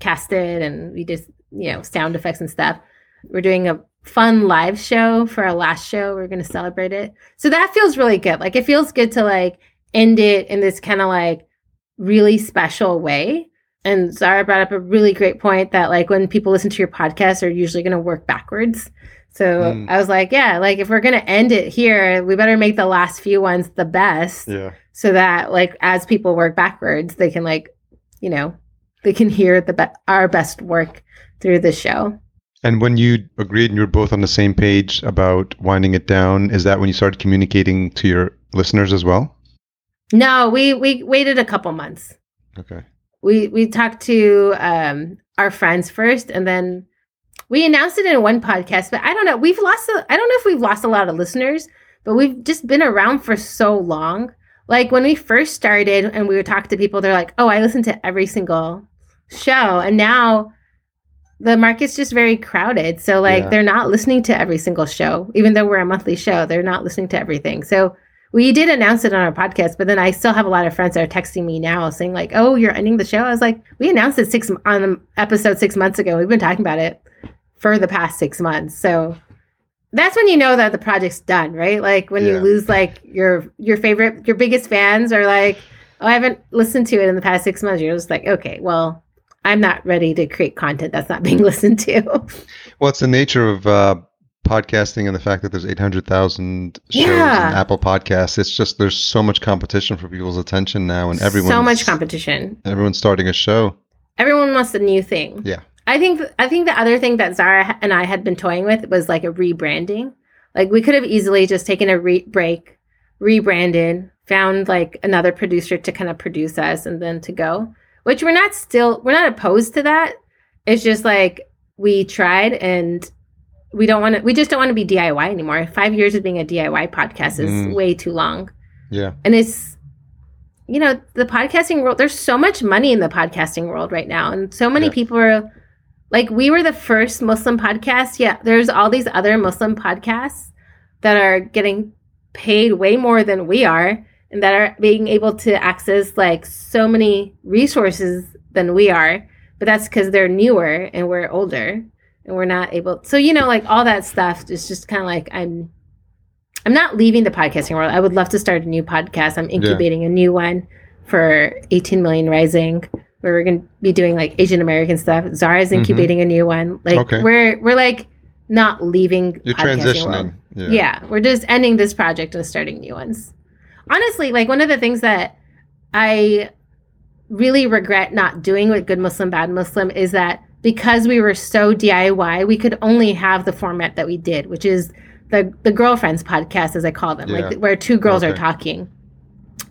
cast it and we did you know sound effects and stuff. We're doing a fun live show for our last show. We're going to celebrate it. So that feels really good. Like it feels good to like end it in this kind of like really special way. And Zahra brought up a really great point that like when people listen to your podcast, they're usually going to work backwards. So mm. I was like, yeah, like if we're gonna end it here, we better make the last few ones the best. Yeah. So that like as people work backwards, they can like, you know, they can hear the be- our best work through the show. And when you agreed and you were both on the same page about winding it down, is that when you started communicating to your listeners as well? No, we we waited a couple months. Okay. We we talked to um our friends first and then we announced it in one podcast, but I don't know. We've lost, a, I don't know if we've lost a lot of listeners, but we've just been around for so long. Like when we first started and we would talk to people, they're like, oh, I listen to every single show. And now the market's just very crowded. So, like, yeah. they're not listening to every single show, even though we're a monthly show, they're not listening to everything. So, we did announce it on our podcast, but then I still have a lot of friends that are texting me now saying like, "Oh, you're ending the show." I was like, "We announced it six on episode six months ago. We've been talking about it for the past six months. So that's when you know that the project's done, right? Like when yeah. you lose like your your favorite, your biggest fans are like, oh, I haven't listened to it in the past six months. You're just like, okay, well, I'm not ready to create content that's not being listened to. well, it's the nature of uh, podcasting and the fact that there's 800,000 shows yeah. Apple Podcasts. It's just there's so much competition for people's attention now, and everyone so much competition. Everyone's starting a show. Everyone wants a new thing. Yeah. I think I think the other thing that Zahra and I had been toying with was like a rebranding. Like we could have easily just taken a re- break, rebranded, found like another producer to kind of produce us and then to go. Which we're not still we're not opposed to that. It's just like we tried and we don't want to we just don't want to be DIY anymore. 5 years of being a DIY podcast is mm. way too long. Yeah. And it's you know, the podcasting world there's so much money in the podcasting world right now and so many yeah. people are like we were the first Muslim podcast. Yeah, there's all these other Muslim podcasts that are getting paid way more than we are and that are being able to access like so many resources than we are. But that's because they're newer and we're older and we're not able so you know like all that stuff is just kind of like I'm I'm not leaving the podcasting world. I would love to start a new podcast. I'm incubating yeah. a new one for 18 million rising where we're going to be doing like Asian American stuff. Zahra's mm-hmm. incubating mm-hmm. a new one. Like okay. we're we're like not leaving. You're transitioning. Yeah. yeah, we're just ending this project and starting new ones. Honestly, like one of the things that I really regret not doing with Good Muslim Bad Muslim is that because we were so DIY, we could only have the format that we did, which is the the girlfriends podcast, as I call them, yeah. like where two girls okay. are talking,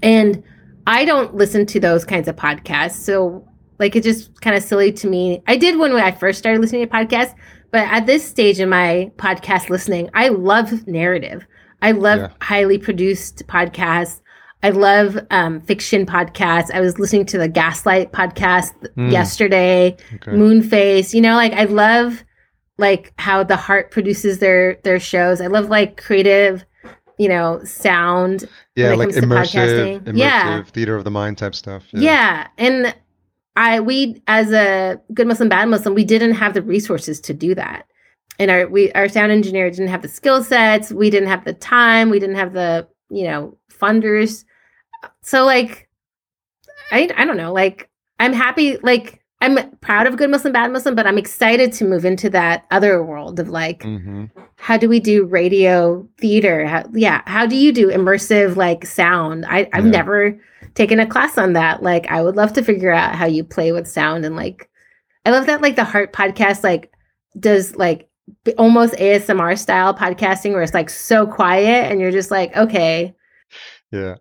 and I don't listen to those kinds of podcasts. So like it's just kind of silly to me. I did one when I first started listening to podcasts, but at this stage in my podcast listening, I love narrative. I love yeah. highly produced podcasts. I love um, fiction podcasts. I was listening to the Gaslight podcast mm. yesterday, okay. Moonface. You know, like I love like how the heart produces their their shows. I love like creative you know, sound. Yeah, like immersive, immersive yeah. theater of the mind type stuff. Yeah. yeah. And I we as a good Muslim, bad Muslim, we didn't have the resources to do that. And our we our sound engineer didn't have the skill sets, we didn't have the time, we didn't have the, you know, funders. So like I I don't know, like I'm happy like I'm proud of Good Muslim, Bad Muslim, but I'm excited to move into that other world of like, mm-hmm. how do we do radio theater? How, yeah, how do you do immersive like sound? I, I've yeah. never taken a class on that. Like, I would love to figure out how you play with sound and like, I love that like the Heart podcast like does like almost ASMR style podcasting where it's like so quiet and you're just like, okay. Yeah.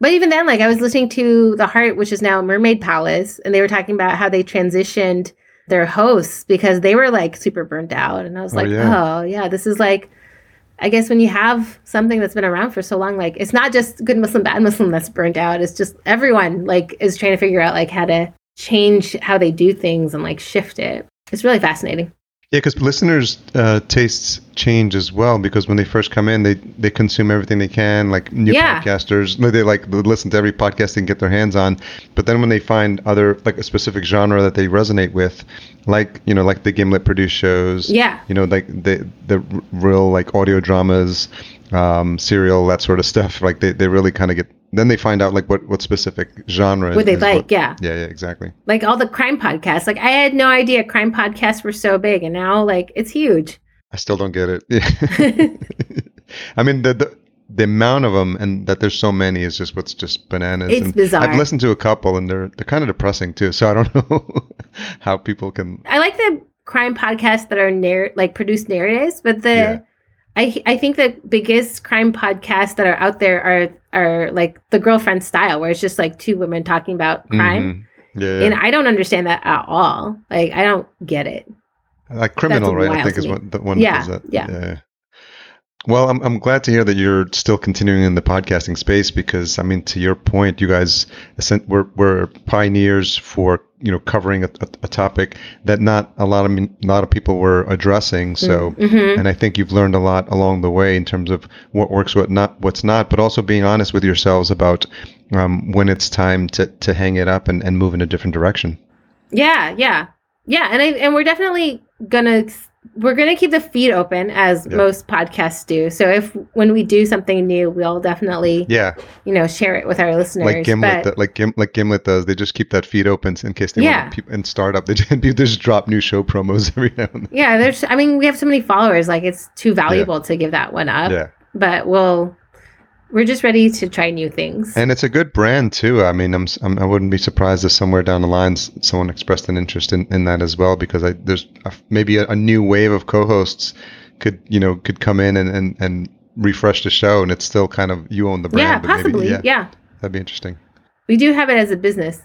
But even then, like I was listening to The Heart, which is now Mermaid Palace, and they were talking about how they transitioned their hosts because they were like super burnt out. And I was Oh, like, yeah. oh, yeah, this is like, I guess when you have something that's been around for so long, like it's not just good Muslim, bad Muslim that's burnt out. It's just everyone like is trying to figure out like how to change how they do things and like shift it. It's really fascinating. Yeah, because listeners' uh, tastes change as well. Because when they first come in, they they consume everything they can. Like new Yeah. podcasters, they like listen to every podcast they can get their hands on. But then when they find other like a specific genre that they resonate with, like you know, like the Gimlet produced shows, Yeah. you know, like the the real like audio dramas, um, serial, that sort of stuff. Like they, they really kind of get. Then they find out like what what specific genre. What they like, yeah. Yeah, yeah, exactly. Like all the crime podcasts. Like I had no idea crime podcasts were so big and now like it's huge. I still don't get it. I mean the, the the amount of them and that there's so many is just what's just bananas. It's and bizarre. I've listened to a couple and they're they're kind of depressing too. So I don't know how people can. I like the crime podcasts that are narr- like produced narratives, but the Yeah. I I think the biggest crime podcasts that are out there are are like the girlfriend style, where it's just like two women talking about crime, Mhm. Yeah, yeah. and I don't understand that at all. Like I don't get it. like criminal, right? I think is what the one Yeah, that that. yeah. Well, I'm I'm glad to hear that you're still continuing in the podcasting space because I mean, to your point, you guys we're we're pioneers for you know covering a, a, a topic that not a lot of a lot of people were addressing. So. Mhm. And I think you've learned a lot along the way in terms of what works, what not, what's not, but also being honest with yourselves about um, when it's time to, to hang it up and, and move in a different direction. Yeah, yeah, yeah, and I and we're definitely gonna we're gonna keep the feed open as Yeah. most podcasts do. So if when we do something new, we'll definitely Yeah, you know share it with our listeners. like Gimlet, but that, like Gim, like Gimlet does. They just keep that feed open in case they Yeah. want people and startup. They just, they just drop new show promos every now and then. yeah, there's I mean we have so many followers, like it's too valuable to give that one up. Yeah, But we'll we're just ready to try new things. and it's a good brand too. I mean, I'm, I'm I wouldn't be surprised if somewhere down the line someone expressed an interest in, in that as well because I there's a, maybe a, a new wave of co-hosts could you know could come in and, and, and refresh the show and it's still kind of you own the brand. yeah, but maybe- possibly. yeah, yeah. that'd be interesting. We do have it as a business.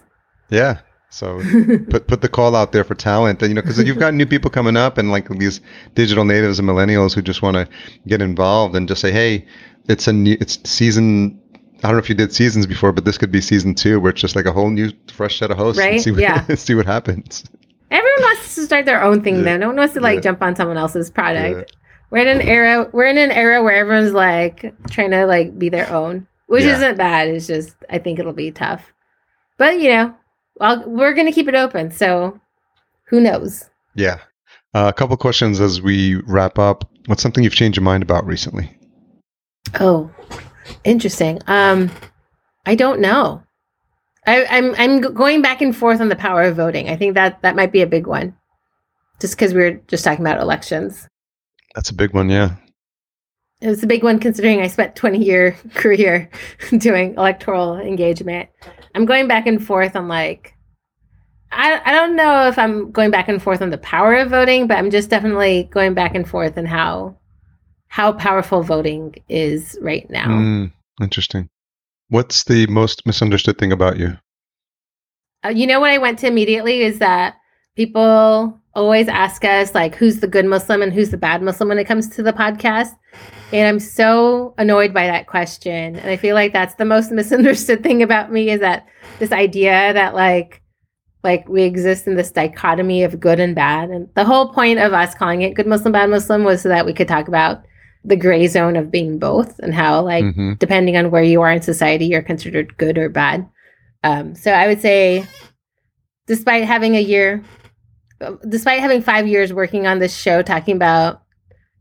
Yeah. So put put the call out there for talent, you know, because you've got new people coming up and like these digital natives and millennials who just want to get involved and just say, hey, it's a new, it's season. I don't know if you did seasons before, but this could be season two, where it's just like a whole new, fresh set of hosts. And Right? see what, Yeah. see what happens. Everyone wants to start their own thing Yeah. though. No one wants to like Yeah. jump on someone else's product. We're in an era we're in an era where everyone's like trying to like be their own. Which Yeah. isn't bad. It's just I think it'll be tough. But you know, well we're gonna keep it open, so who knows? Yeah. Uh, a couple questions as we wrap up. What's something you've changed your mind about recently? Oh, interesting. Um, I don't know. I, I'm I'm going back and forth on the power of voting. I think that that might be a big one, just because we were just talking about elections. That's a big one. Yeah. It was a big one considering I spent 20 year career doing electoral engagement. I'm going back and forth on like I I don't know if I'm going back and forth on the power of voting, but I'm just definitely going back and forth on how how powerful voting is right now. Mm, interesting. What's the most misunderstood thing about you? Uh, you know what I went to immediately is that people always ask us like who's the good Muslim and who's the bad Muslim when it comes to the podcast. And I'm so annoyed by that question. And I feel like that's the most misunderstood thing about me is that this idea that like like we exist in this dichotomy of good and bad. And the whole point of us calling it good Muslim, bad Muslim was so that we could talk about the gray zone of being both and how like hmm depending on where you are in society, you're considered good or bad. Um, so I would say, despite having a year, despite having five years working on this show, talking about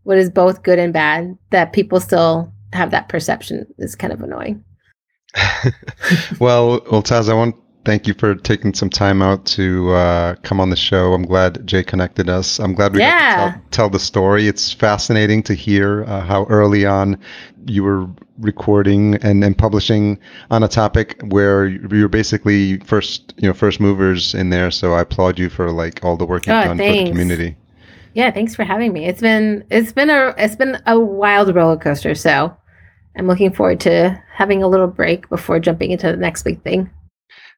what is both good and bad, that people still have that perception is kind of annoying. well, well, Taz, I want thank you for taking some time out to uh, come on the show. I'm glad Jay connected us. I'm glad we got Yeah. to tell, tell the story. It's fascinating to hear uh, how early on you were recording and, and publishing on a topic where you were basically first, you know, first movers in there. So I applaud you for like all the work you've Oh, done for the community. Yeah, thanks for having me. It's been it's been a it's been a wild roller coaster. So I'm looking forward to having a little break before jumping into the next big thing.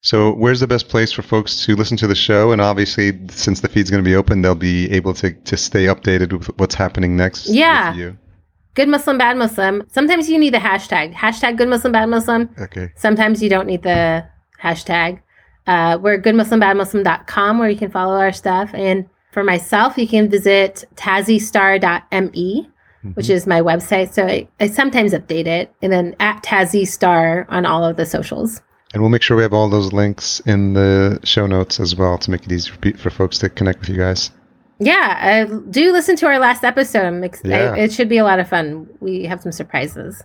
So, where's the best place for folks to listen to the show? And obviously, since the feed's going to be open, they'll be able to to stay updated with what's happening next. Yeah. with you. Good Muslim, bad Muslim. Sometimes you need the hashtag. Hashtag good Muslim, bad Muslim. Okay. Sometimes you don't need the hashtag. Uh, we're goodmuslimbadmuslim.com where you can follow our stuff. And for myself, you can visit tazzystar.me, which Mhm. is my website. So I, I sometimes update it. And then at tazzystar on all of the socials. And we'll make sure we have all those links in the show notes as well to make it easy for, for folks to connect with you guys. Yeah, uh, do listen to our last episode. Ex- Yeah. I, it should be a lot of fun. We have some surprises.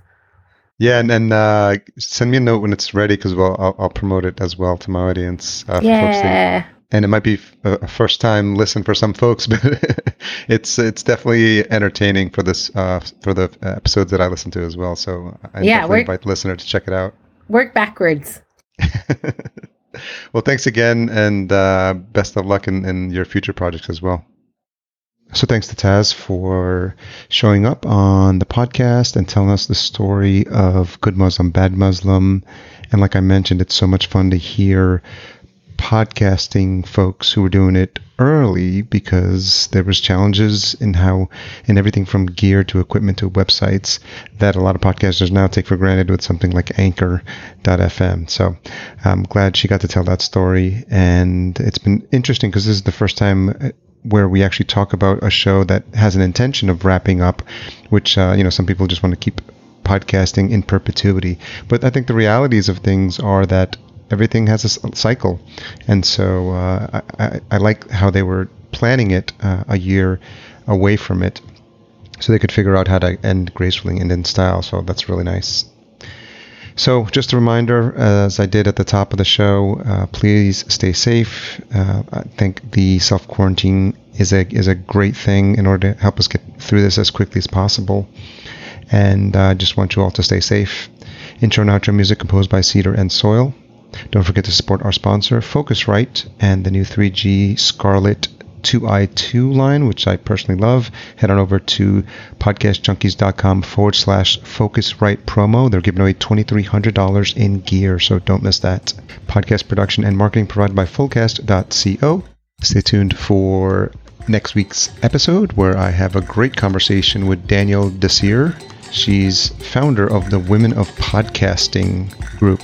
Yeah, and, and uh, send me a note when it's ready because well, I'll, I'll promote it as well to my audience. Uh, Yeah. and it might be a first time listen for some folks, but it's it's definitely entertaining for this uh, for the episodes that I listen to as well. So I Yeah, definitely invite the listener to check it out. Work backwards. well, thanks again, and uh, best of luck in, in your future projects as well. So, thanks to Taz for showing up on the podcast and telling us the story of Good Muslim, Bad Muslim. And, like I mentioned, it's so much fun to hear podcasting folks who were doing it early because there was challenges in how in everything from gear to equipment to websites that a lot of podcasters now take for granted with something like anchor.fm so i'm glad she got to tell that story and it's been interesting because this is the first time uh, where we actually talk about a show that has an intention of wrapping up which uh, you know some people just want to keep podcasting in perpetuity. But i think the realities of things are that everything has a cycle, and so uh, I, I, like how they were planning it uh, a year away from it, so they could figure out how to end gracefully and in style. So that's really nice. So, just a reminder, as I did at the top of the show, uh, please stay safe. Uh, I think the self quarantine is a is a great thing in order to help us get through this as quickly as possible. And I uh, just want you all to stay safe. Intro and outro music composed by Cedar and Soil. Don't forget to support our sponsor, Focusrite, and the new 3G Scarlett 2i2 line, which I personally love. Head on over to podcastjunkies.com forward slash Focusrite promo. They're giving away $2,300 in gear, so don't miss that. Podcast production and marketing provided by fullcast.co. Stay tuned for next week's episode where I have a great conversation with Danielle Desir. She's founder of the Women of Podcasting group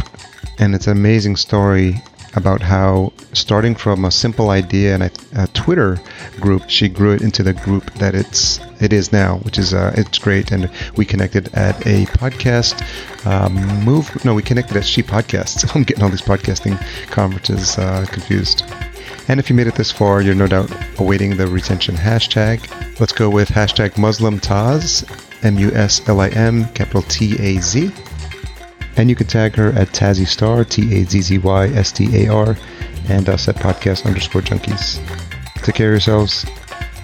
and it's an amazing story about how starting from a simple idea and a, Twitter group, she grew it into the group that it's it is now, which is uh, it's great. And we connected at a podcast um, move. No, we connected at She Podcasts. I'm getting all these podcasting conferences uh, confused. And if you made it this far, you're no doubt awaiting the retention hashtag. Let's go with hashtag Muslim Taz, M U S L I M, capital T A Z. And you can tag her at Tazzy Star, T A Z Z Y S T A R, and us at podcast underscore junkies. Take care of yourselves.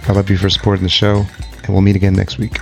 I love you for supporting the show, and we'll meet again next week.